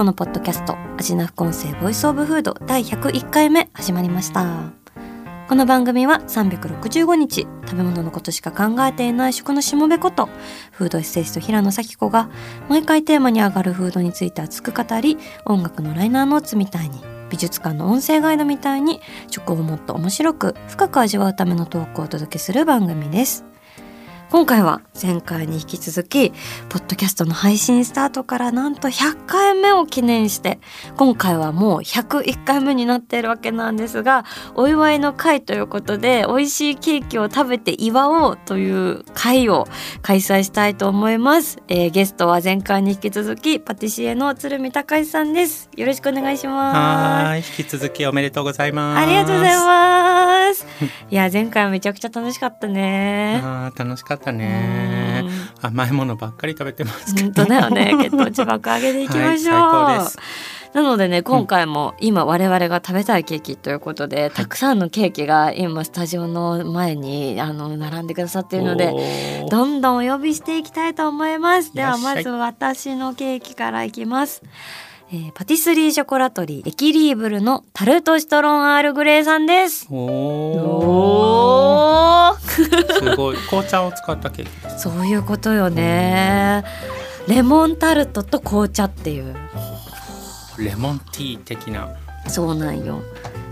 平野咲子のポッドキャスト味な副音声 Voice of Food 第101回目始まりました。この番組は365日食べ物のことしか考えていない食のしもべことフードエッセイスト平野紗季子が毎回テーマに上がるフードについて熱く語り音楽のライナーノーツみたいに美術館の音声ガイドみたいに食をもっと面白く深く味わうためのトークをお届けする番組です。今回は前回に引き続きポッドキャストの配信スタートからなんと100回目を記念して今回はもう101回目になっているわけなんですがお祝いの会ということで美味しいケーキを食べて祝おうという会を開催したいと思います、えーゲストは前回に引き続きパティシエの鶴見隆さんです。よろしくお願いします。はーい、引き続きおめでとうございます。ありがとうございます。いや前回はめちゃくちゃ楽しかったね。あー楽しかったね。うん。甘いものばっかり食べてますけど。本当だよね。血糖値爆上げでいきましょう、はい最高です。なのでね今回も今我々が食べたいケーキということで、たくさんのケーキが今スタジオの前にあの並んでくださっているのでどんどんお呼びしていきたいと思います。ではまず私のケーキからいきます、えーパティスリーショコラトリーエキリーブルのタルトシトロンアールグレーさんです。おー。おー。すごい。紅茶を使ったケーキです。そういうことよね。レモンタルトと紅茶っていう。レモンティー的な。そうなんよ。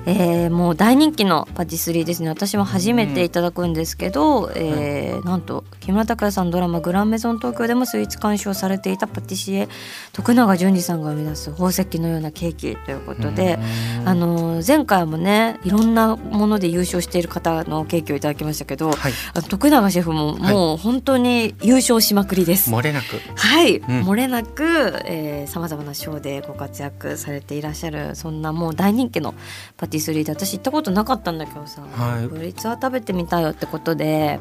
えー、もう大人気のパティスリーですね。私も初めていただくんですけど、えーなんと木村拓哉さんドラマ「グランメゾン東京」でもスイーツ鑑賞されていたパティシエ徳永淳二さんが生み出す宝石のようなケーキということで、あの前回もねいろんなもので優勝している方のケーキをいただきましたけど、はい、徳永シェフももう本当に優勝しまくりです。漏れなく。はい、ん。漏れなくさまざまな賞でご活躍されていらっしゃるそんなもう大人気のパティスリーで私行ったことなかったんだけどさ、はい。ブリッツは食べてみたいよってことで。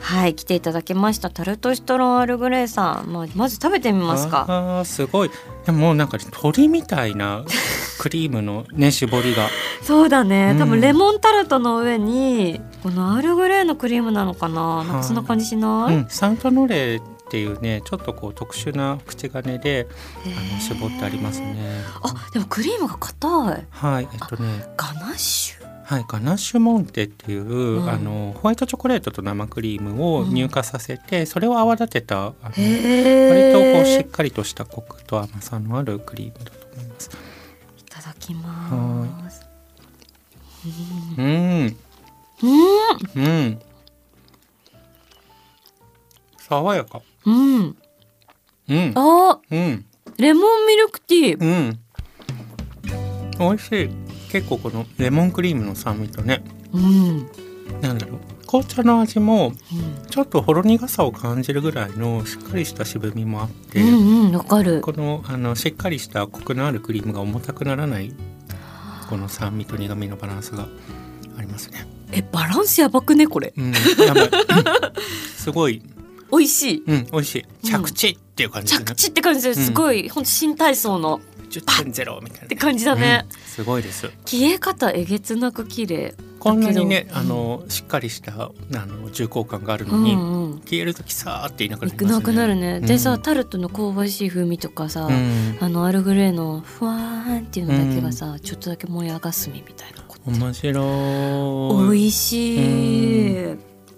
はい来ていただきました。タルトシトロンアールグレーさん、まあ、まず食べてみますか。あーすごい。でももうなんか鳥みたいな クリームのね絞りが。そうだね。うん。多分レモンタルトの上にこのアールグレーのクリームなのかな。なんかそんな感じしない、うん、サンタノレっていうねちょっとこう特殊な口金であの絞ってありますね。あでもクリームが硬い。はい、えっとね、ガナッシュ？はい、ガナッシュモンテっていう、うん。あのホワイトチョコレートと生クリームを乳化させて、それを泡立てたあの割へとこうしっえかりとしたコクと甘さのあるクリームだと思います。いただきます。うん、うん。うん、爽やか。うん。うん、あうん、レモンミルクティー。うん。美味しい。結構このレモンクリームの酸味とね、うん。なんだろう。紅茶の味もちょっとほろ苦さを感じるぐらいのしっかりした渋みもあって、うんうんわかる。このあのしっかりしたコクのあるクリームが重たくならないこの酸味と苦味のバランスがありますね。えバランスやばくねこれ。うん、やばい。すごい、美味しい。うん、美味しい。着地っていう感じね。着。地って感じです。ごい、ほん。と新体操の10.0みたいな。って。感じだね、うん。すごいです。消え方えげつなく綺麗。こんなにねあのしっかりしたあの重厚感があるうのに、んうん。消える時さーっていなくなりますね。なくなるね、でさうんタルトの香ばしい風味とかさ、うん、あのアルグレーのふわーんっていうのだけがさ、ちょっとだけ燃え上がすみみたいなこと。面白い。美味しい、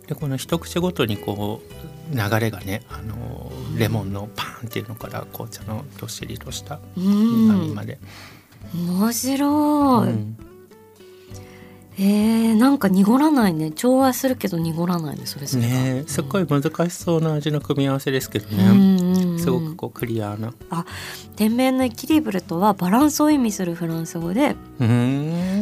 でこの一口ごとにこう流れがねあのレモンのパーンっていうのから紅茶のどっしりとしたうん。苦味まで、面白い、うん。えー、なんか濁らないね。調和するけど濁らないねそれぞれが。ねえ。すっごい難しそうな味の組み合わせですけどうんね、うんうんすごくこうクリアな。店名のエキリブルとはバランスを意味するフランス語で、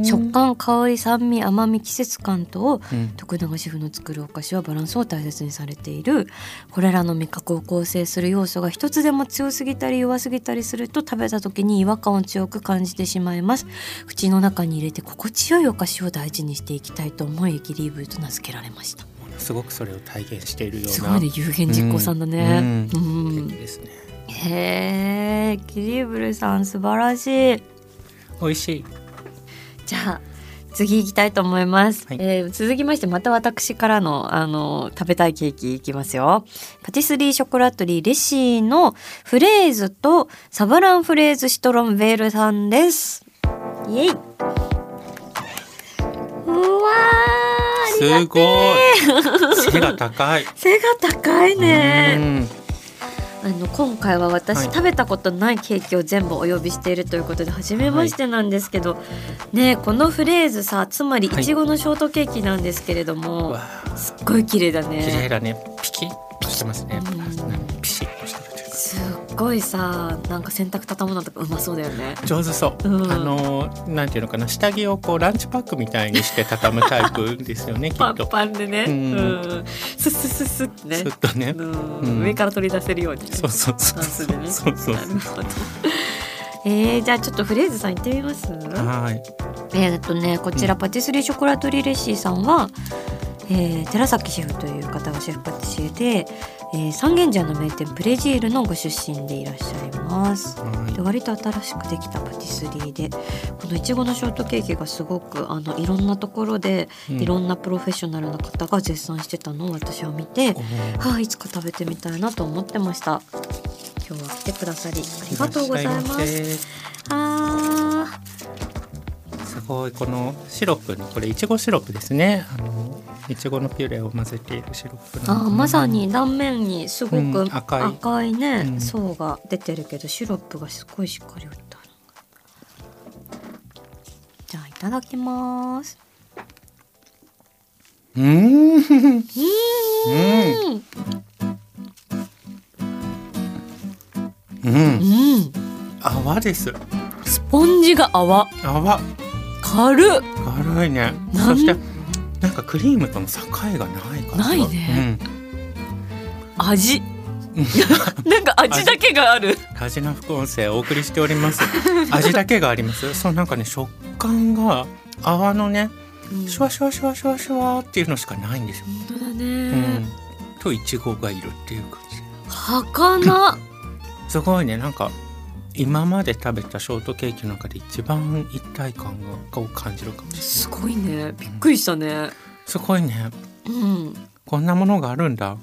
食感香り酸味甘み季節感とうん。徳永シェフの作るお菓子はバランスを大切にされている。これらの味覚を構成する要素が一つでも強すぎたり弱すぎたりすると食べた時に違和感を強く感じてしまいます。口の中に入れて心地よいお菓子を大事にしていきたいと思いエキリブルと名付けられましたすごくそれを体現しているような。すごいね有言実行さんだね。ううん。素敵ですね。へえエキリブルさん素晴らしい。美味しい。じゃあ次行きたいと思います、はい。えー続きましてまた私からのあの食べたいケーキいきますよ。パティスリーショコラトリーレシーのフレーズとサバランフレーズシトロンベールさんです。イエイすごい。背が高い。背が高いねうんあの今回は私、はい食べたことないケーキを全部お呼びしているということで初めましてなんですけど、ねこのフレーズさつまりはいいちごのショートケーキなんですけれども、わあすっごい綺麗だ綺麗ね。だね。ピキッとしてますね。うんごいさなんか洗濯畳むのとかうまそうだよね。上手そう、うん。あのなんていうのかな。下着をこうランチパックみたいにして畳むタイプですよね きパンっと。パンでね、ううん。ん、スッスッスッスッってね。すっとね。うん。うん。上から取り出せるようにね。そうそうそうタンスでね。そうそうなるほど。えー、じゃあちょっとフレーズさん行ってみます？はい。えーっとねこちらパティスリーショコラトリーレシーさんは、えー寺崎シェフという方がシェフパティシエで、えー三軒茶屋の名店プレジールのご出身でいらっしゃいます。はい。で割と新しくできたパティスリーでこのいちごのショートケーキがすごくあのいろんなところでうん。いろんなプロフェッショナルな方が絶賛してたのを私は見て、はあいつか食べてみたいなと思ってました。今日は来てくださりありがとうございます。いあこのシロップにこれいちごシロップですね。あのいちごのピュレを混ぜているシロップあまさに断面にすごくうん赤い。赤いね、うん。層が出てるけどシロップがすごいしっかりじゃあいただきます。うん。うん。うん。泡です。スポンジが泡。泡軽っ軽いね。なん？そしてなんかクリームとの境がないから。ないね味？なんか味だけがあるうん。味の副音声をお送りしております。味だけがあります。そうなんかね食感が泡のねシュワシュワシュワシュワシュワっていうのしかないんですよ。本当だうね、ん。といちごがいるっていう感じ。儚 すごいねなんか今まで食べたショートケーキの中で一番一体感がを感じるかもしれない。すごいねびっくりしたねすごいね。うんこんなものがあるんだ。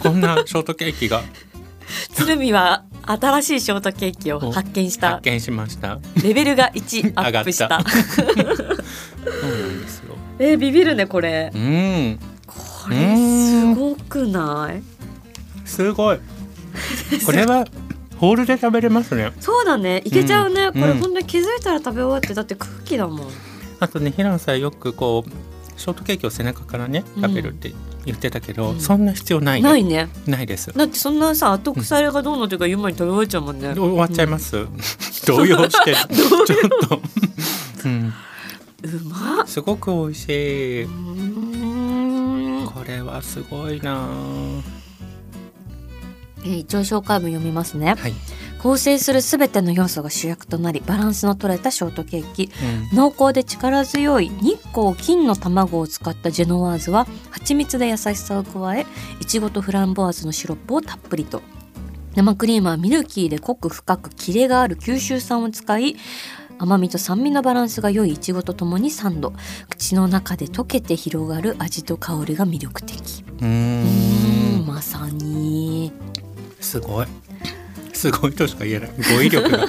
こんなショートケーキが 鶴見は新しいショートケーキを発見した発見しました。レベルが1アップした上そうなんですよ。えービビるねこれうん。これすごくない？すごい。これはホールで食べれますね。そうだね。いけちゃうね、うん。これうん。ほんとに気づいたら食べ終わってだって空気だもん。あとね平野さんよくこうショートケーキを背中からねうん。食べるって言ってたけど、うん。そんな必要ないね。ないね。ないです。だってそんなさ後腐れがどうのというか言う前に食べ終わっちゃうもんね、終わっちゃいます。動揺して ちょっと、うん、うまっ。すごく美味しい。これはすごいな。えー一応紹介文読みますね。はい。構成するすべての要素が主役となりバランスの取れたショートケーキ。うん。濃厚で力強い日光金の卵を使ったジェノワーズは蜂蜜で優しさを加えいちごとフランボワーズのシロップをたっぷりと。生クリームはミルキーで濃く深くキレがある九州産を使い甘みと酸味のバランスが良いいちごとともにサンド。口の中で溶けて広がる味と香りが魅力的。うんまさにすごい。すごいとしか言えない。語彙力が。うん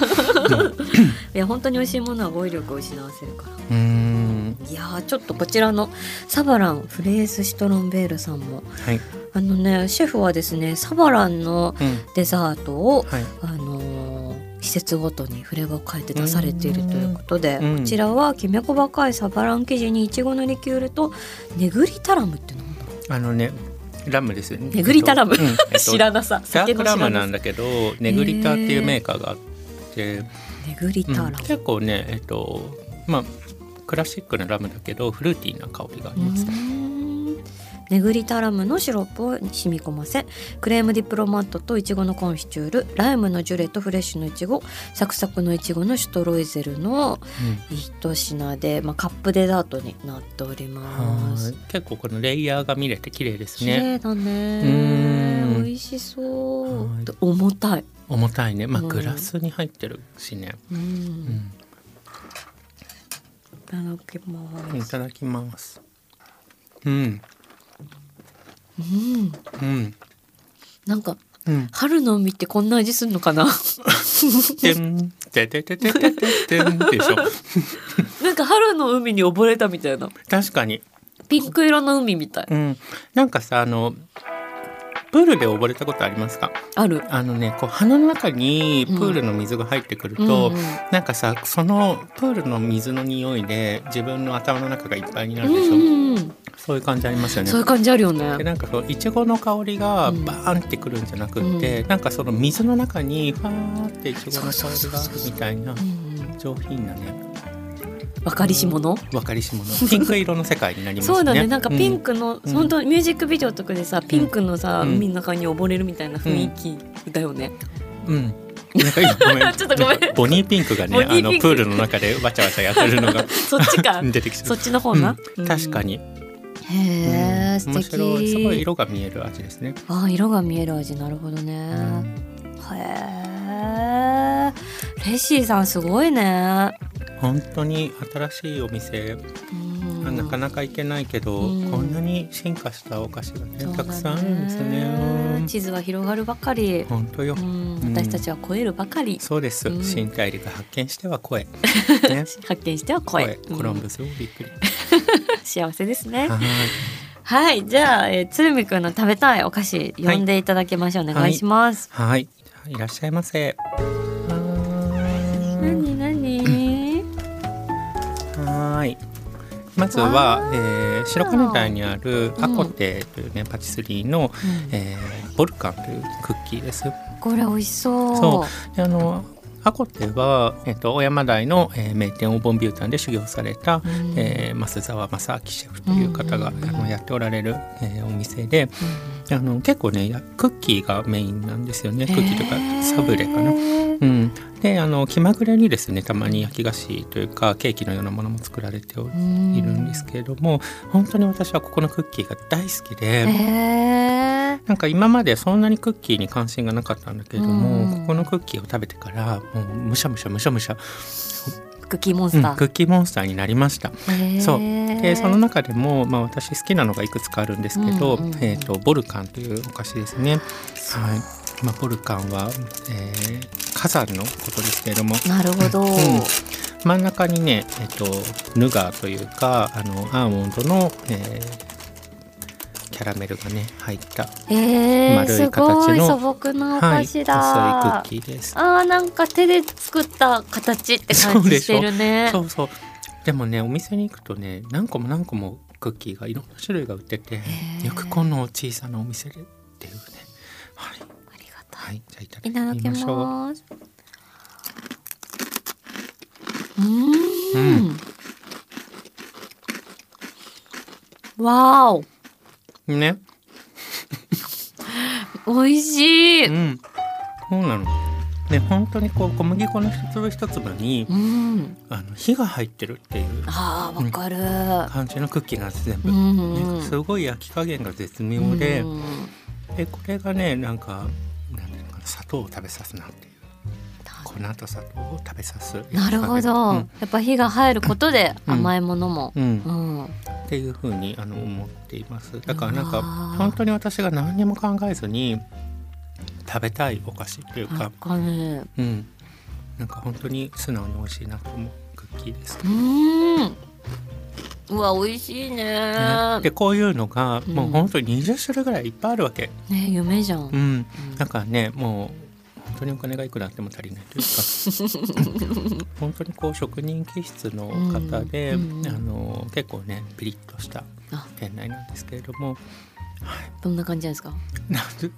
いや本当に美味しいものは語彙力を失わせるからうん。いやーちょっとこちらのサバランフレーズシトロンベールさんもはい。あのねシェフはですねサバランのうん。デザートを、はい。あのー季節ごとにフレーバーを変えて出されているということで、うんこちらはきめ細かいサバラン生地にいちごのリキュールとネグリタラムってなんだろあのね、ラムですよね。ネグリタラム、知らなさ。ダークラムなんだけどネグリタっていうメーカーがあって、ネグリタラム、うん。結構ねえっとまあクラシックなラムだけどフルーティーな香りがあります、うんネグリタラムのシロップを染み込ませクレームディプロマットとイチゴのコンフィチュールライムのジュレとフレッシュのイチゴサクサクのイチゴのシュトロイゼルの一品で、まあ、カップデザートになっておりうんます。はい。結構このレイヤーが見れて綺麗です綺ね麗だね。うん。美味しそう。重たい、重たいね。まあうん。グラスに入ってるしね、うん。うん。いただきます、いただきます。うんうん、うん。なんかうん。春の海ってこんな味すんのかな？てんてててててててんでしょなんか春の海に溺れたみたいな確かにピンク色の海みたいうんなんかさあのプールで溺れたことありますか？ある。あのねこう鼻の中にプールの水が入ってくると、うんうん。なんかさそのプールの水の匂いで自分の頭の中がいっぱいになるでしょ、うんうんうん。そういう感じありますよね。そういう感じあるよね。でなんかそういちごの香りがうん。バーンってくるんじゃなくって、なんかその水の中にファーっていちごの香りがあるみたいなうん。上品なねわかりし者分かりし者 ピンク色の世界になりますね。そうだね。なんかピンク、クの、うん。本当ミュージックビデオとかでさピンクのさ、うん。海の中に溺れるみたいな雰囲気だよね、うん、うん。なんか今ごめん。ちょっとごめん。ボニーピンクがねあのプールの中でわちゃわちゃやってるのが。そっちか。出てきてそっちの方な、うん。確かに、へえ、うん。素敵面白い。すごい色が見える味ですね、あ色が見える味。なるほどね、へえレシーさんすごいね、本当に新しいお店、うん、なかなか行けないけど、うん。こんなに進化したお菓子がねそうだたくさんあるんですね。地図は広がるばかり、本当よ、うん。うん。私たちは超えるばかり。そうです、うん。新大陸発見しては声 ね。発見しては声コロンブスをびっくり、幸せですね。はい。はい。じゃあ、えー、鶴見くんの食べたいお菓子呼んでいただきましょう、お願いします、はい。いらっしゃいませまずはわ、えー、白金台にあるうん。アコテというね、パティスリーの、えー、ボルカンというクッキーです。これ美味しそう。そう。であのアコテは、えっと小山台の、えー名店オーボンビュータンで修行された、うん。えー増沢正明シェフという方が、うんうんうん。あのやっておられる、えーお店であの結構ねやクッキーがメインなんですよね。クッキーとかサブレかな。うん、であの気まぐれにですねたまに焼き菓子というかケーキのようなものも作られているんですけれども本当に私はここのクッキーが大好きで、へえなんか今までそんなにクッキーに関心がなかったんだけれども、うん。ここのクッキーを食べてからもうむしゃむしゃむしゃむしゃ、クッキーモンうんスター、クッキーモンスターになりました。そう。でその中でも、まあ、私好きなのがいくつかあるんですけど、うんうんうん。えー、とボルカンというお菓子ですね。はい。まあ、ボルカンは、えー火山のことですけれども。なるほど、ん。真ん中にね、えっと、ヌガーというかあのアーモンドの、えーキャラメルがね入った、えー、丸いす形のごい素朴なおはい、菓子細いクだ、ッキーです。あーなんか手で作った形って感じしてるね。そうそう。でもねお店に行くとね何個も何個もクッキーがいろんな種類が売っててー。よくこの小さなお店でっていうね。はい、ありがたはい、じゃあいただきましょう。ます。うーん。わーね、お 美味しい、うん、そうなの。ね本当にこう小麦粉の一粒一粒にうん、あの火が入ってるっていうあーわかる、感じのクッキーなんです全部。うんうんねすごい焼き加減が絶妙で、うんでこれがねなんかなんていうのかな砂糖を食べさすなんて粉と砂糖を食べさすなるほど、うん。やっぱ火が入ることでうん。甘いものも、っていうふうにあの思っています。だからなんか本当に私が何にも考えずに食べたいお菓子っていうわか、かるうん、なんか本当に素直に美味しいなと思うクッキーです。う。ーん。うわ美味しいね。ね。でこういうのがもう本当に20種類ぐらいいっぱいあるわけ。ね夢じゃん、うん、だからねもう本当にお金がいくらあっても足りないというか。本当にこう職人気質の方で、うんうんあの結構ねピリッとしたあ。店内なんですけれども。どんな感じですか？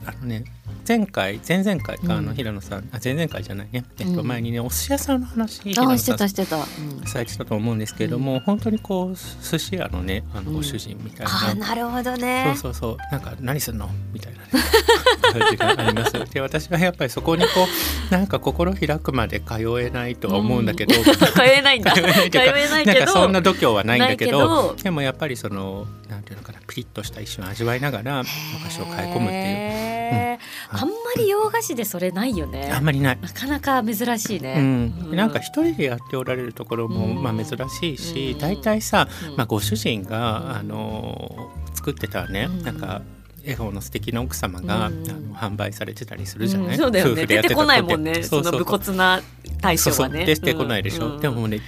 あのね前回前々回か、うん。あの平野さん。あ前々回じゃないね、えっと、うん前にねお寿司屋さんの話あしてたしてた、うん。されてたと思うんですけれども、本当にこう寿司屋のねあのうん。ご主人みたいな、あなるほどね。そうそうそう。なんか何すんの？みたい感じがあります。で私はやっぱりそこにこうなんか心開くまで通えないとは思うんだけど、通えないんだ。通えないけどなんかそんな度胸はないんだけどでもやっぱりそのなんていうのかなピリッとした一瞬味わいながらお菓子を買い込むっていう。へー。あんまり洋菓子でそれないよね。あんまりない。なかなか珍しいね、うん、うなんか一人でやっておられるところも、うん。まあ珍しいしうん。大体さ、うん。まあ、ご主人うんが、あの作ってたね、うん。なんか笑顔の素敵な奥様が、うん。あの販売されてたりするじゃない、うんそうだよね。夫婦でやってた出てこないもんね。その武骨な対象はね。出てこないでしょ、うん。でもね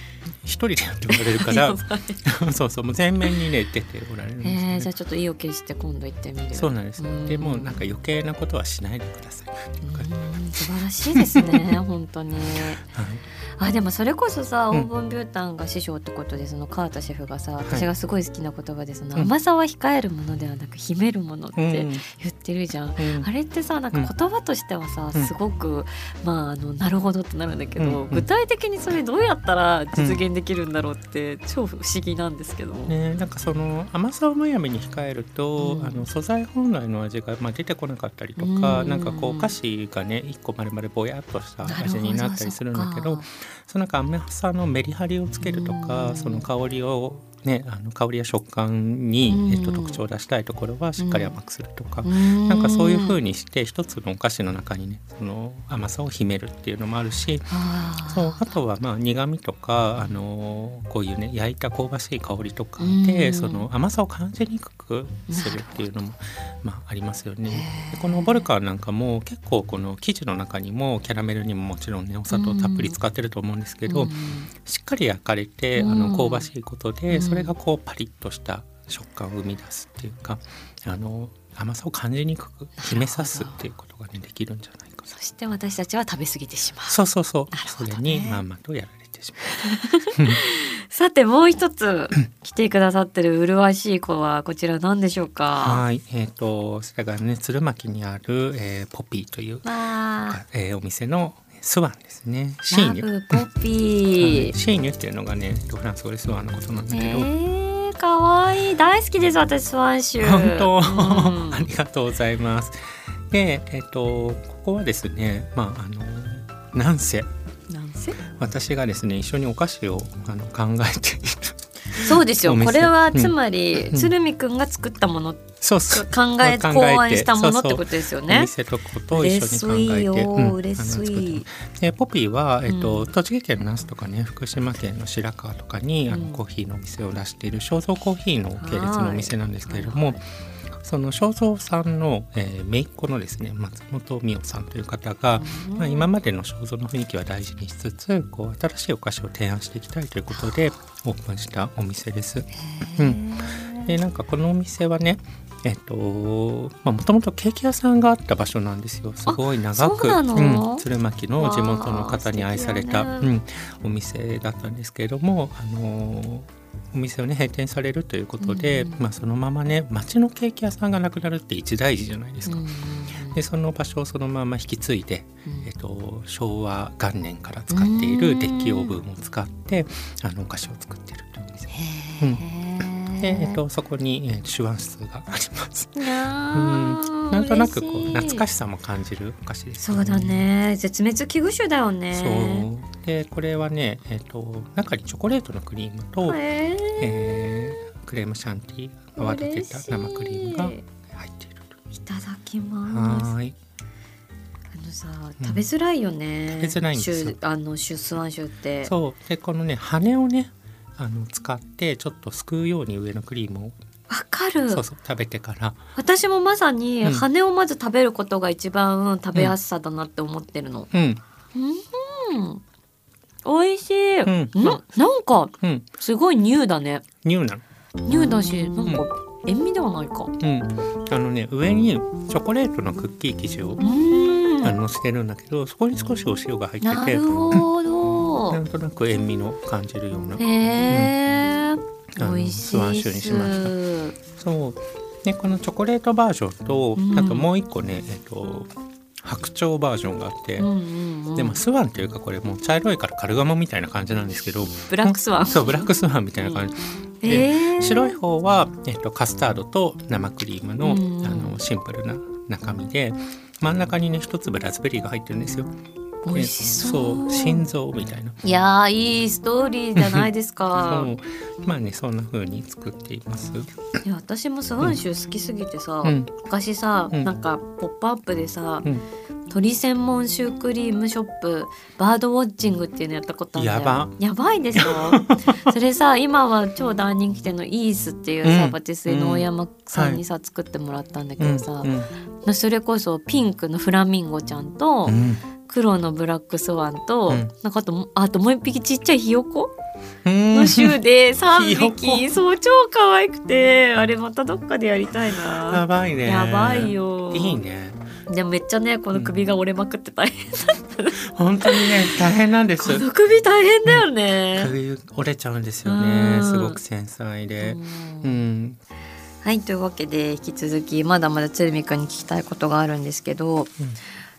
一人でやっておられるか やら そうそう。もう全面にね出ておられるんですよね。えー、じゃあちょっと意を決して今度行ってみる。そうなんです、うん。でもなんか余計なことはしないでください、うん。素晴らしいですね本当に。はいあでもそれこそさうん。オーブンビュータンが師匠ってことでその川田シェフがさい。私がすごい好きな言葉でそのうん。甘さは控えるものではなく秘めるものってうん。言ってるじゃん。うん。あれってさなんか言葉としてはさ、うん。すごくまああのなるほどってなるんだけど、具体的にそれどうやったら実現できるんだろうって超不思議なんですけど。ね、なんかその甘さをむやみに控えると、うん。あの素材本来の味が、まあ、出てこなかったりとか、うん。なんかこうお菓子がね一個丸々ぼやっとした味になったりするんだけどそのなんか甘さのメリハリをつけるとか、うん。その香りをねあの香りや食感に、うん。えっと、特徴を出したいところはしっかり甘くするとか。そっかななんかそういう風ににして一つのお菓子の中にねその甘さを秘めるっていうのもあるしそうあとはまあ苦味とか、あのーこういうね焼いた香ばしい香りとかで、うん。その甘さを感じにくくするっていうのも、まあ、ありますよね。でこのボルカーなんかも結構この生地の中にもキャラメルにももちろんねお砂糖たっぷり使ってると思うんですけど、うん。しっかり焼かれて、あうん。の香ばしいことで、うんそれがこうパリッとした食感を生み出すっていうかあの甘さを感じにくく秘めさすっていうことがねできるんじゃないかな。そして私たちは食べ過ぎてしまう。そうそうそう、なるほそれにまんまとやられてしま さてもう一つ 来てくださってる麗しい子はこちら何でしょうう。か？はい、えっ、とそれがね鶴巻にある、えーポピーという、えーお店のスワンですね。シーラニュ。ブポピー。はいシーニュっていうのがねフランス語でスワンのことなんだけど、えー、かわいい大好きです私スワン州。本当、うん ありがとうございます。で、えっ、とここはですね、まああのなんせなんせ？私がですね一緒にお菓子をあの考えている。そうですよ。これはうん。つまり、うん。鶴見くんが作ったものそうそう。考え考えて。考案したものってことですよおね。店とことを一緒に考えて、嬉しいようん。嬉しい。でポピーは、えっとうん。栃木県の那須とかね福島県の白川とかに、あうん。のコーヒーのお店を出している肖像コーヒーの系列のお店なんですけれども、その肖像さんの、えー、姪っ子のですね松本美代さんという方が、うん。まあ、今までの肖像の雰囲気は大事にしつつこう新しいお菓子を提案していきたいということでオープンしたお店です。うん。でなんかこのお店はねえっとまあもともとケーキ屋さんがあった場所なんですよ。すごい長くそうん、鶴巻の地元の方に愛された、ね。うん、お店だったんですけれどもあのーお店をね閉店されるということで、うんまあ、そのままね町のケーキ屋さんがなくなるって一大事じゃないですか。うんでその場所をそのまま引き継いで、うん。えっと、昭和元年から使っているデッキオーブンを使ってあのお菓子を作っているというお店。で、えっと、そこに、えー手腕室があります。うん。ーなんとなくこう懐かしさも感じるお菓子ですよそうだね。絶滅危惧種だよね。そう。でこれはね、えっと中にチョコレートのクリームと、へーえークレームシャンティー泡立てた生クリームが入っているいただきと。ます。はーい。あのさうん食べづらいよね、食べづらいんですあのシュスワンシュって。そう。でこのね羽をねあの使ってちょっとすくうように上のクリームを、わかる。そうそう食べてから。私もまさにうん。羽をまず食べることが一番食べやすさだなって思ってるの。うん。うん、美味しい。うん。んなんかうん。すごいニューだね。ニューなの。ニューだし、なんか塩味ではないか。うん。あのね上にチョコレートのクッキー生地を。あの乗せてるんだけどそこに少しお塩が入ってて。なるほど。なんとなく塩味の感じるような。へえ、あの美味しスワンシュにしましす。そう。でこのチョコレートバージョンと、うん。あともう一個ね、えっと、白鳥バージョンがあって、うんうんうん。でもスワンっていうかこれもう茶色いからカルガモみたいな感じなんですけどブラックスワン。そうブラックスワンみたいな感じ、えー。白い方は、えっと、カスタードと生クリームの,、うんあのシンプルな中身で真ん中にね一粒ラズベリーが入ってるんですよ。美味しそう。心臓みたいな。いやーいいストーリーじゃないです そかう。まあねそんな風に作っています。いや私もスワンシュー好きすぎてさ、うん。昔さ、うん。なんか「ポップアップでさ、うん。鳥専門シュークリームショップバードウォッチングっていうのやったことあるやば。やばいでしょ？それさ今は超大人気店のイースっていうさ、うん。パティスリーの大山さんにさ、作ってもらったんだけどさ、それこそピンクのフラミンゴちゃんと、うん黒のブラックスワンと、うんなんかあともあともう一匹ちっちゃいひよこうんの種で 3ひよ匹そう超可愛くてあれまたどっかでやりたいやなばいね。やばい。よいいね。でもめっちゃねこの首が折れまくって大変、本当にね大変なんでこす。の首大変だよね、首折れちゃうんですよね。うんすごく繊細で。ううんん。はいというわけで引き続きまだまだ鶴見くんに聞きたいことがあるんですけど、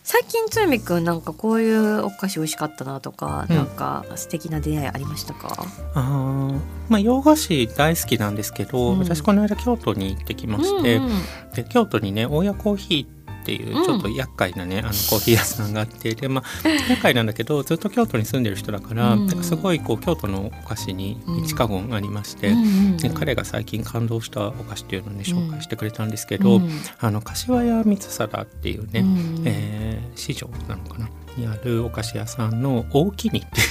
最近鶴見くんなんかこういうお菓子美味しかったなとか、うん。なんか素敵な出会いありましたか？あーまあ洋菓子大好きなんですけど、うん。私この間京都に行ってきまして、うんうん。で京都にね大谷コーヒーっていうちょっと厄介なね、あのコーヒー屋さんがあってでまあ厄介なんだけどずっと京都に住んでる人だから、うん。すごいこう京都のお菓子に一家言ありまして、うんうんうん。で彼が最近感動したお菓子っていうのをね紹介してくれたんですけど、うん。あの柏屋光貞っていうね、うんえー市場なのかな？にあるお菓子屋さんの大きにっていう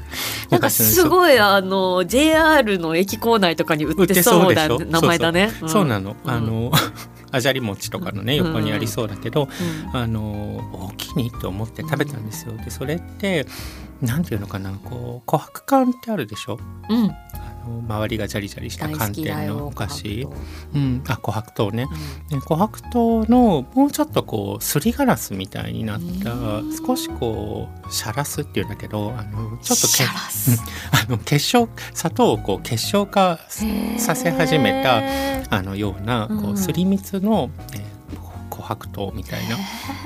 なんかすいごいあの JR の駅構内とかに売ってそうだ売ってそうでしょ？名前だね。そうなの、うんあじゃり餅とかのね横にありそうだけど、うん。あの大きにと思って食べたんですよ。でそれってなんていうのかなこう琥珀缶ってあるでしょ？うん、あの周りがジャリジャリした寒天のお菓子琥珀、うん、あ琥珀糖ね。糖で琥珀糖のもうちょっとこうすりガラスみたいになったうん。少しこうシャラスっていうんだけどあのちょっとシけャラス。あの結晶砂糖をこう結晶化させ始めたあのようなこうんうすり蜜の、えー琥珀糖みたいな、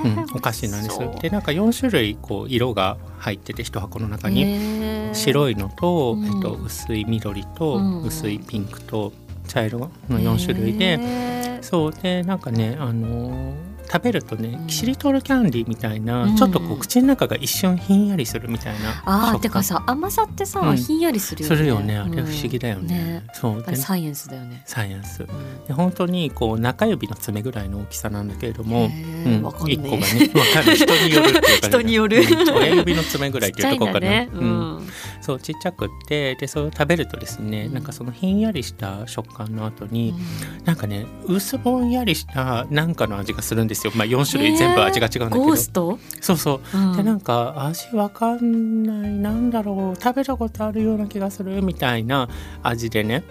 うん、お菓子なんです。でなんか4種類こう色が入ってて一箱の中に白いいのと、うん。えっと、薄い緑と、うん。薄いピンクと茶色の4種類で、そう。でなんかねあのー食べるとねうん。キシリトールキャンディーみたいな、うん。ちょっとこう口の中が一瞬ひんやりするみたいなあーてかさ甘さってさ、うん。ひんやりするよね。するよねあれうん。不思議だよね。そう。であれサイエンスだよね、サイエンス。うん。で本当にこう中指の爪ぐらいの大きさなんだけれども、へーわかん一個がねわかる。人によるっていうか、ね、人による。うん。親指の爪ぐらいっていうところかな、ね、うん。うん。そうちっちゃくってでそれを食べるとですね、うん。なんかそのひんやりした食感の後に、なんかね薄ぼんやりしたなんかの味がするんですよ。まあ4種類全部味が違うんだけど、ゴースト、そうそう。うん。でなんか味わかんない。なんだろう。食べたことあるような気がするみたいな味でね。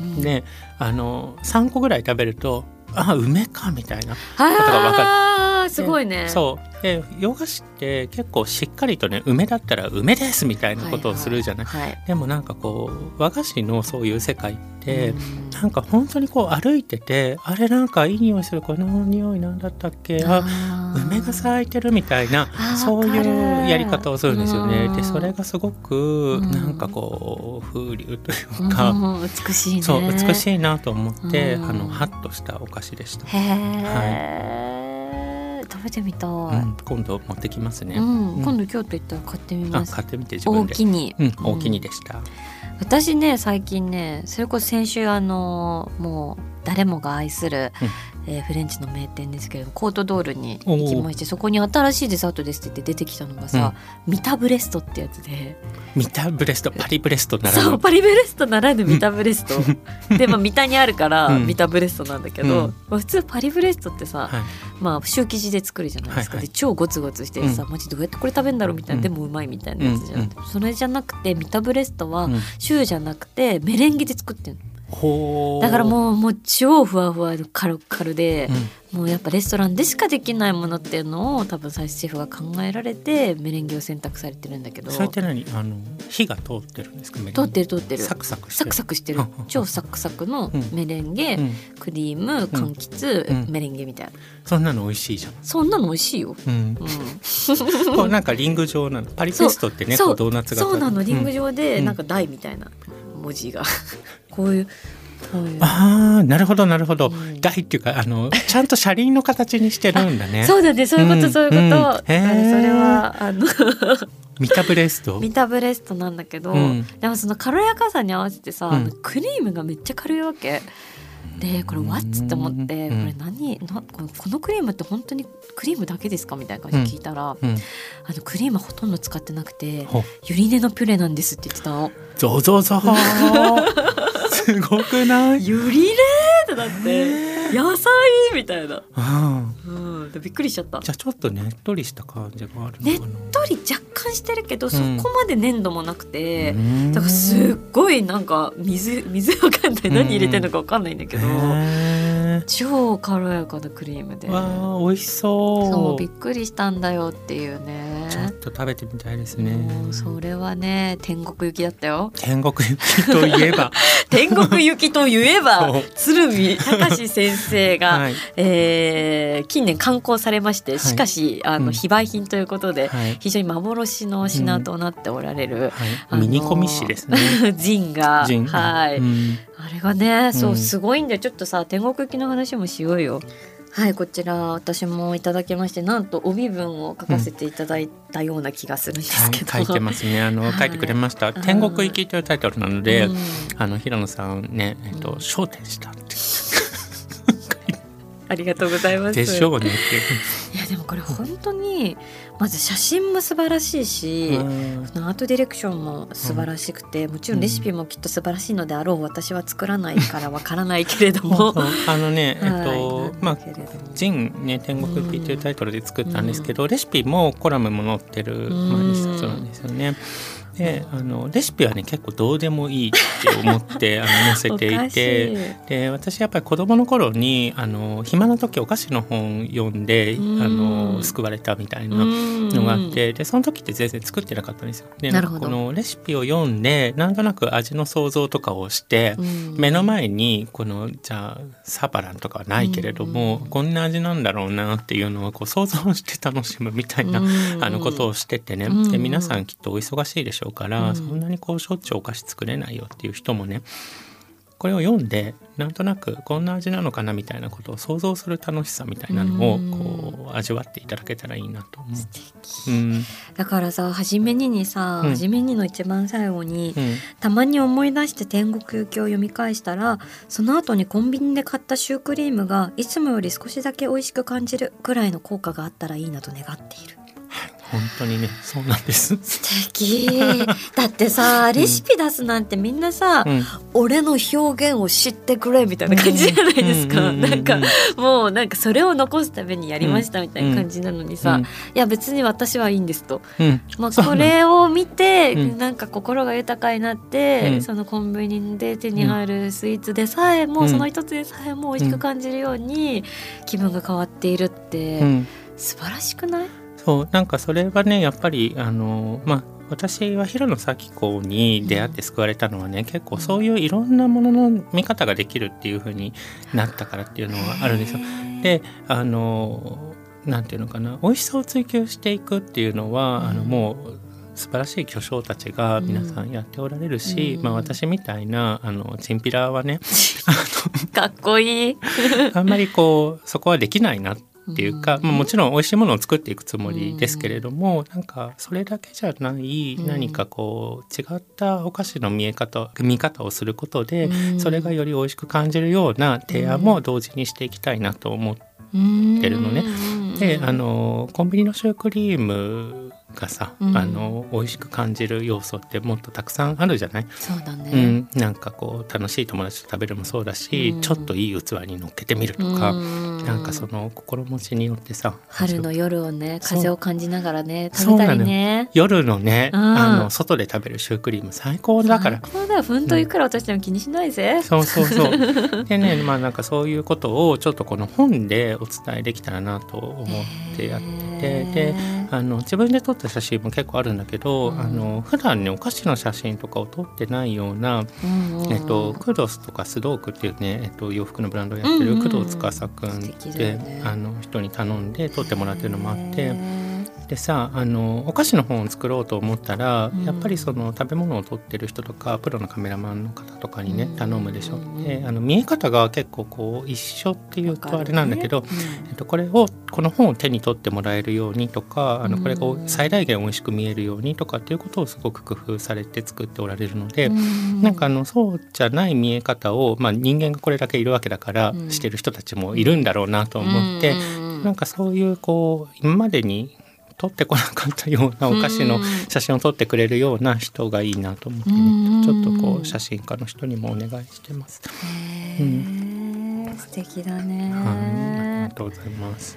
うん。であの3個ぐらい食べるとあ梅かみたいなあことがわかる。ーすごいね。そうで洋菓子って結構しっかりとね梅だったら梅ですみたいなことをするじゃない、はい。はいでもなんかこう和菓子のそういう世界って、うん。なんか本当にこう歩いててあれなんかいい匂いするこの匂いなんだったっけ？あ梅が咲いてるみたいなそういうやり方をするんですよね。うんでそれがすごくうん。なんかこう風流というか、うん。美しいね。そう美しいなと思って、うん。あのハッとしたお菓子でした。へえ、食べてみたい、うん、今度持ってきますね。今度京都行ったら買ってみあます買ってみて自分大で。きにうん、大きにでした。私ね最近ねそれこそ先週あのもう誰もが愛する、うんえーフレンチの名店ですけれどコートドールに行きましてそこに新しいデザートですって言って出てきたのがさ、ミタブレストってやつで。ミタブレスト、パリブレストならぬ。そうパリブレストならぬミタブレスト。でまあ三田にあるから、うん。ミタブレストなんだけど、普通パリブレストってさ、はい。まあシュー生地で作るじゃないですか、はいはい。で超ゴツゴツしてさ、マジどうやってこれ食べんだろうみたいな、うん。でもうまいみたいなやつじゃん、うん。それじゃなくてミタブレストは、うん。シューじゃなくてメレンゲで作ってんのだからもうもう超ふわふわでカルカルで、うん。もうやっぱレストランでしかできないものっていうのを多分最初シェフが考えられてメレンゲを選択されてるんだけど。それって何？あの火が通ってるんですか？メレンゲ。通ってる通ってる。サクサクしてる。サクサクしてる。うんうんうん。超サクサクのうん。メレンゲ、うん、クリーム柑橘、うん。メレンゲみたいな。そんなの美味しいじゃん、そんなの美味しいよ、うん、うん、こうなんかリング状なの。パリペストってねそう。ドーナツ型そうなの。リング状、状でうん。なんか台みたいな文字が。こういうああなるほどなるほど、うん。台っていうかあのちゃんと車輪の形にしてるんだね。そうだねそういうこと、うんそういうこと、うん。それはあの。ミタブレスト？ミタブレストなんだけど、うん。でもその軽やかさに合わせてさ、うん。クリームがめっちゃ軽いわけ。でこれ「ワッツ?」って思って「うん。これ何？なこのこのクリームって本当にクリームだけですか?」みたいな感じで聞いたら、うん。あのクリームほとんど使ってなくてほゆり根のピュレなんですって言ってたの。ゾゾゾ。ー すごくない？ゆり根ってなって。野菜みたいな、あうん、でびっくりしちゃった。じゃあちょっとねっとりした感じがあるのねっとり若干してるけど、そこまで粘度もなくて。うん。だからすっごいなんか水水わかんない何入れてるのかわかんないんだけど、超軽やかなクリームで。わあ美味しそう。そうびっくりしたんだよっていうね。ちょっと食べてみたいですね。それはね天国行きだったよ。天国行きといえば。天国行きといえば鶴見隆先生が、はい。えー近年刊行されましてしかし、あうん。の非売品ということで、はい。非常に幻の品となっておられる、あのはい。ミニコミ誌ですね。ジンがはい、うんあれがね、そううんすごいんだよ。ちょっとさ天国行きの話もしようよ。はいこちら私もいただきましてなんと帯文を書かせていただいたような気がするんですけど、はい、書いてますね。あの、はい書いてくれました。い天国行きというタイトルなので、うんあの平野さんね、えっと、うん焦点したって。ありがとうございます。でしょうねっいやでもこれ本当にまず写真も素晴らしいて。し。うんアートディレクションも素晴らしくて、もちろんレシピもきっと素晴らしいのであろう私は作らないからわからないけれどもあのね、えっはいと、まあジンね天国行きというタイトルで作ったんですけど、レシピもコラムも載ってる、まあ、うん一冊なんですよね。であのレシピはね結構どうでもいいって思って あの載せていてで私やっぱり子供の頃にあの暇な時お菓子の本読んでうん。あの救われたみたいなのがあってでその時って全然作ってなかったんですよ。でこのレシピを読んでなんとなく味の想像とかをして、うん。目の前にこのじゃあサバランとかはないけれども、うん。こんな味なんだろうなっていうのをこう想像して楽しむみたいな、うんあのことをしててね、うんで皆さんきっとお忙しいでしょうから、うん。そんなにこうしょっちゅうお菓子作れないよっていう人もねこれを読んでなんとなくこんな味なのかなみたいなことを想像する楽しさみたいなのをうん。こう味わっていただけたらいいなと思素う。敵。うんだからさ初めににさ、うん。初めにの一番最後に、うん。たまに思い出して天国行きを読み返したらその後にコンビニで買ったシュークリームがいつもより少しだけ美味しく感じるくらいの効果があったらいいなと願っている本当にねそうなんです。素敵。だってさレシピ出すなんてみんなさ、うん。俺の表現を知ってくれみたいな感じじゃないですか、うん。うん。うん。うん。なんかもうなんかそれを残すためにやりましたみたいな感じなのにさ、うん。いや別に私はいいんですと。うん。まあ、これを見て、うん。なんか心が豊かになって、うん。そのコンビニで手に入るスイーツでさえも、うん。その一つでさえも美味しく感じるように気分が変わっているって、うん。素晴らしくない？そうなんかそれはねやっぱりあのまあ私は平野咲子に出会って救われたのはね、結構そういういろんなものの見方ができるっていう風になったからっていうのはあるんですよ。であのなんていうのかな美味しさを追求していくっていうのは、うん。あのもう素晴らしい巨匠たちが皆さんやっておられるし、うん。まあ、私みたいなあのチンピラはね かっこいい。あんまりこうそこはできないなっていうか、うん。まあ、もちろん美味しいものを作っていくつもりですけれども、なんかそれだけじゃないうん。何かこう違ったお菓子の見え方見方をすることで、うん。それがより美味しく感じるような提案も同時にしていきたいなと思って、てるのね。であのコンビニのシュークリームがさ、うん。あの美味しく感じる要素ってもっとたくさんあるじゃない、そうだね。うん、なんかこう楽しい友達と食べるもそうだし、うん。ちょっといい器に乗っけてみるとか、うんなんかその心持ちによってさ春の夜をね風を感じながらね食べたりね。夜のね、うん。あの外で食べるシュークリーム最高だから。最高だよ。本当いくら落としても気にしないぜ、そうそうそう。でね、まあなんかそういうことをちょっとこの本でお伝えできたらなと思ってやってて、で、あの自分で撮った写真も結構あるんだけど、うん。あの普段ねお菓子の写真とかを撮ってないような、うんうんえっとクドスとかスドークっていうね、えっと洋服のブランドをやってるうんうんうん。工藤司くん素敵だで、よねあの人に頼んで撮ってもらってるのもあって。でさあのお菓子の本を作ろうと思ったら、うん。やっぱりその食べ物を撮ってる人とかプロのカメラマンの方とかにねうん。頼むでしょ。うんであの見え方が結構こう一緒っていうとあれなんだけど、わかるねえっと、これをこの本を手に取ってもらえるようにとかあのこれがうん最大限美味しく見えるようにとかっていうことをすごく工夫されて作っておられるので。うん。なんかあのそうじゃない見え方を、まあ、人間がこれだけいるわけだから、うん。してる人たちもいるんだろうなと思って、うん。なんかそういうこう今までに撮ってこなかったようなお菓子の写真を撮ってくれるような人がいいなと思ってね、うん。ちょっとこう写真家の人にもお願いしてます。へー素敵だね、はい、ありがとうございます。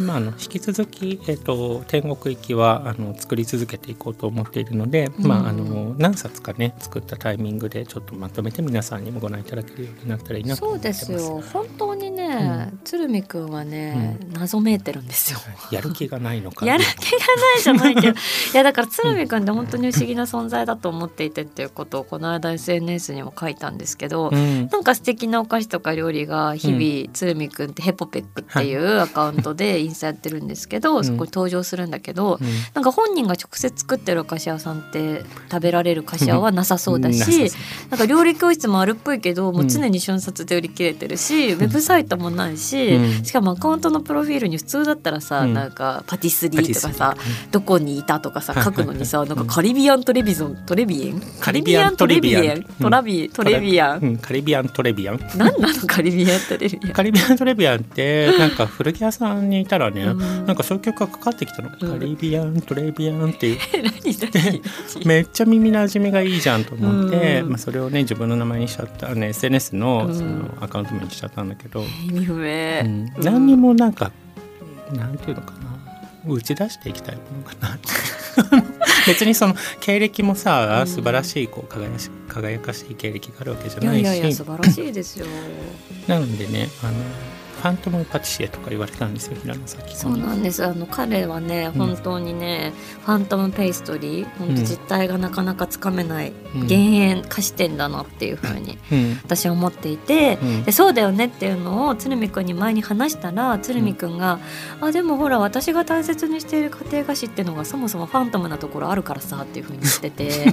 まあ、あの引き続き、えっと天国行きはあの作り続けていこうと思っているので、うん。まあ、あの何冊かね作ったタイミングでちょっとまとめて皆さんにもご覧いただけるようになったらいいなとそう思ってます。ですよ。本当にね、鶴見くんはね、謎めいてるんですよ。やる気がないのか。やる気がないじゃないけど。いやだから鶴見くんって本当に不思議な存在だと思っていてっていうことをこの間 SNS にも書いたんですけど、うん、なんか素敵なお菓子とか料理が日々、鶴見くんってヘポペックっていうアカウントでインスタやってるんですけど、ん。そこに登場するんだけど、うん。なんか本人が直接作ってるお菓子屋さんって食べられる菓子屋はなさそうだし、なんか料理教室もあるっぽいけどもう常に瞬殺で売り切れてるし、ウェブサイトもないし、うん。しかもアカウントのプロフィールに普通だったらさ、うん。なんかパティスリーーとかさどこにいたとかさはい。書くのにさなんかカリビアントレビゾントレビエン？カリビアントレビアン。トラビトレビアン、うん、カリビアントレビアン。なんなのカリビアントレビアン？カリビアントレビアンってなんか古着屋さんにいたらね、うん。なんかそういう曲がかかってきたの、ん。カリビアントレビアンっていう。めっちゃ耳なじみがいいじゃんと思って、うん。まあ、それをね自分の名前にしちゃった、ね、SNS のうん。そのアカウント名にしちゃったんだけど、何にもなんかなんていうのかな。打ち出していきたいものかな。別にその経歴もさ、うん。素晴らしいこう輝し輝かしい経歴があるわけじゃないし。いやいや素晴らしいですよ。なのでねあのファントムパティシエとか言われたんですよ平野咲そうなんです。あの彼はねうん本当にね、ファントムペーストリー。本当実態がなかなかつかめないうん。減塩菓子店だなっていうふうにうん。私は思っていて、うん。でそうだよねっていうのを鶴見くんに前に話したら鶴見くんが「あでもほら私が大切にしている家庭菓子っていうのがそもそもファントムなところあるからさ」っていうふうに言ってて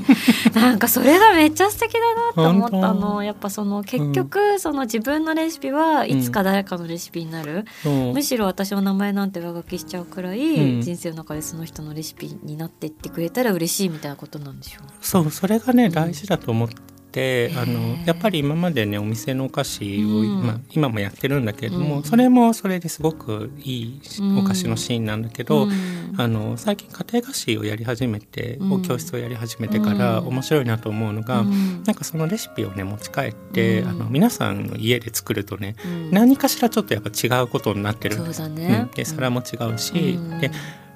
なんかそれがめっちゃ素敵だなと思ったのやっぱその結局、その自分のレシピはいつか誰かのレシピになる、そう。むしろ私の名前なんて上書きしちゃうくらい、うん。人生の中でその人のレシピになっていってくれたら嬉しいみたいなことなんでしょう。そうそれがね大事だと思って、あへのーやっぱり今までねお店のお菓子を、うん。まあ、今もやってるんだけれども、うん。それもそれですごくいいうん。お菓子のシーンなんだけど、うん。あの最近家庭菓子をやり始めて、うん。教室をやり始めてからうん。面白いなと思うのが、うん。なんかそのレシピをね持ち帰って、うん。あの皆さんの家で作るとね、うん。何かしらちょっとやっぱ違うことになってる。んそうですで皿も違うし、うん。で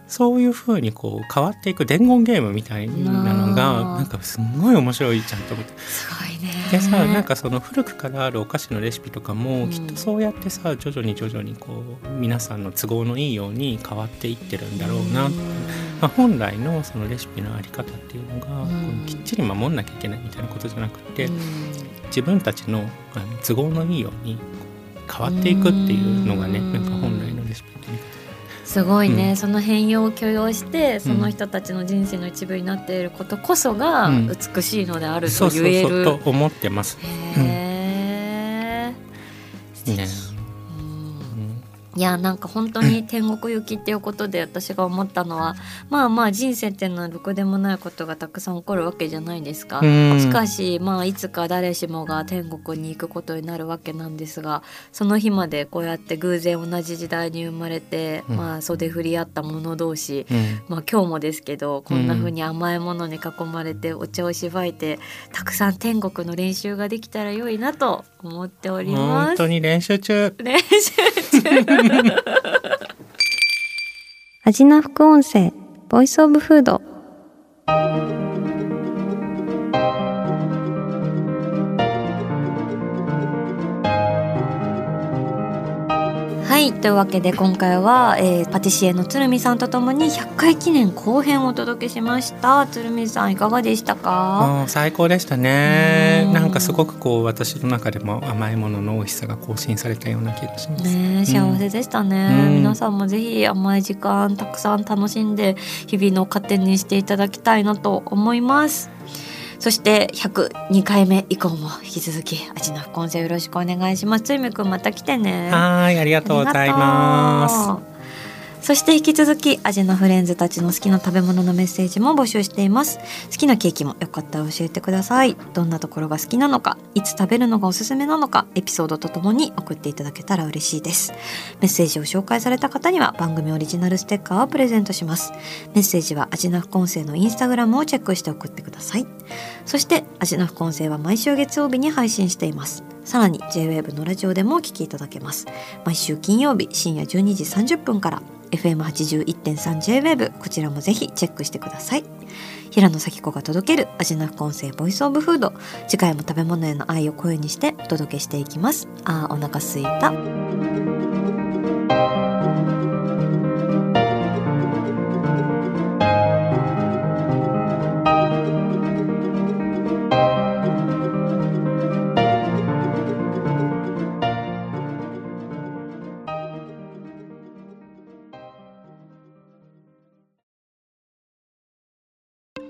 そういうふうにこう変わっていく伝言ゲームみたいなのがなんかすごい面白いじゃんと思って。すごいね。でさなんかその古くからあるお菓子のレシピとかも、うん。きっとそうやってさ徐々に徐々にこう皆さんの都合のいいように変わっていってるんだろうな、うん。まあ、本来のそのレシピのあり方っていうのが、うん。こうきっちり守んなきゃいけないみたいなことじゃなくて、うん。自分たちのあの都合のいいように変わっていくっていうのがね、うんなんか本来すごいね、うん。その変容を許容してその人たちの人生の一部になっていることこそがうん。美しいのであるとそうそうそう言える。と思ってます。へねうん。うんいやなんか本当に天国行きっていうことで私が思ったのはまあまあ人生っていうのはでもないことがたくさん起こるわけじゃないですか。しかしまあいつか誰しもが天国に行くことになるわけなんですがその日までこうやって偶然同じ時代に生まれて、うん、まあ袖振り合った者同士、うん、まあ今日もですけどこんな風に甘いものに囲まれてお茶をしばいてたくさん天国の練習ができたら良いなと思っております。本当に練習中。練習中味な副音声ボイスオブフードというわけで今回は、えー、パティシエの鶴見さんとともに100回記念後編をお届けしました。鶴見さんいかがでしたか？最高でしたね。なんかすごくこう私の中でも甘いものの美味しさが更新されたような気がします。ね幸せでしたね、うん、皆さんもぜひ甘い時間たくさん楽しんで日々の糧にしていただきたいなと思いますそして102回目以降も引き続き味の副音声よろしくお願いします。ついみくんまた来てね。はいありがとうございますそして引き続き味のフレンズたちの好きな食べ物のメッセージも募集しています。好きなケーキもよかったら教えてください。どんなところが好きなのかいつ食べるのがおすすめなのかエピソードとともに送っていただけたら嬉しいです。メッセージを紹介された方には番組オリジナルステッカーをプレゼントします。メッセージは味の副音声のインスタグラムをチェックして送ってください。そして味の副音声は毎週月曜日に配信しています。さらに JWAVE のラジオでもお聴きいただけます。毎週金曜日深夜12時30分から FM81.3JWEB こちらもぜひチェックしてください。平野咲子が届ける味の副音声ボイスオブフード。次回も食べ物への愛を声にしてお届けしていきます。あーお腹すいた。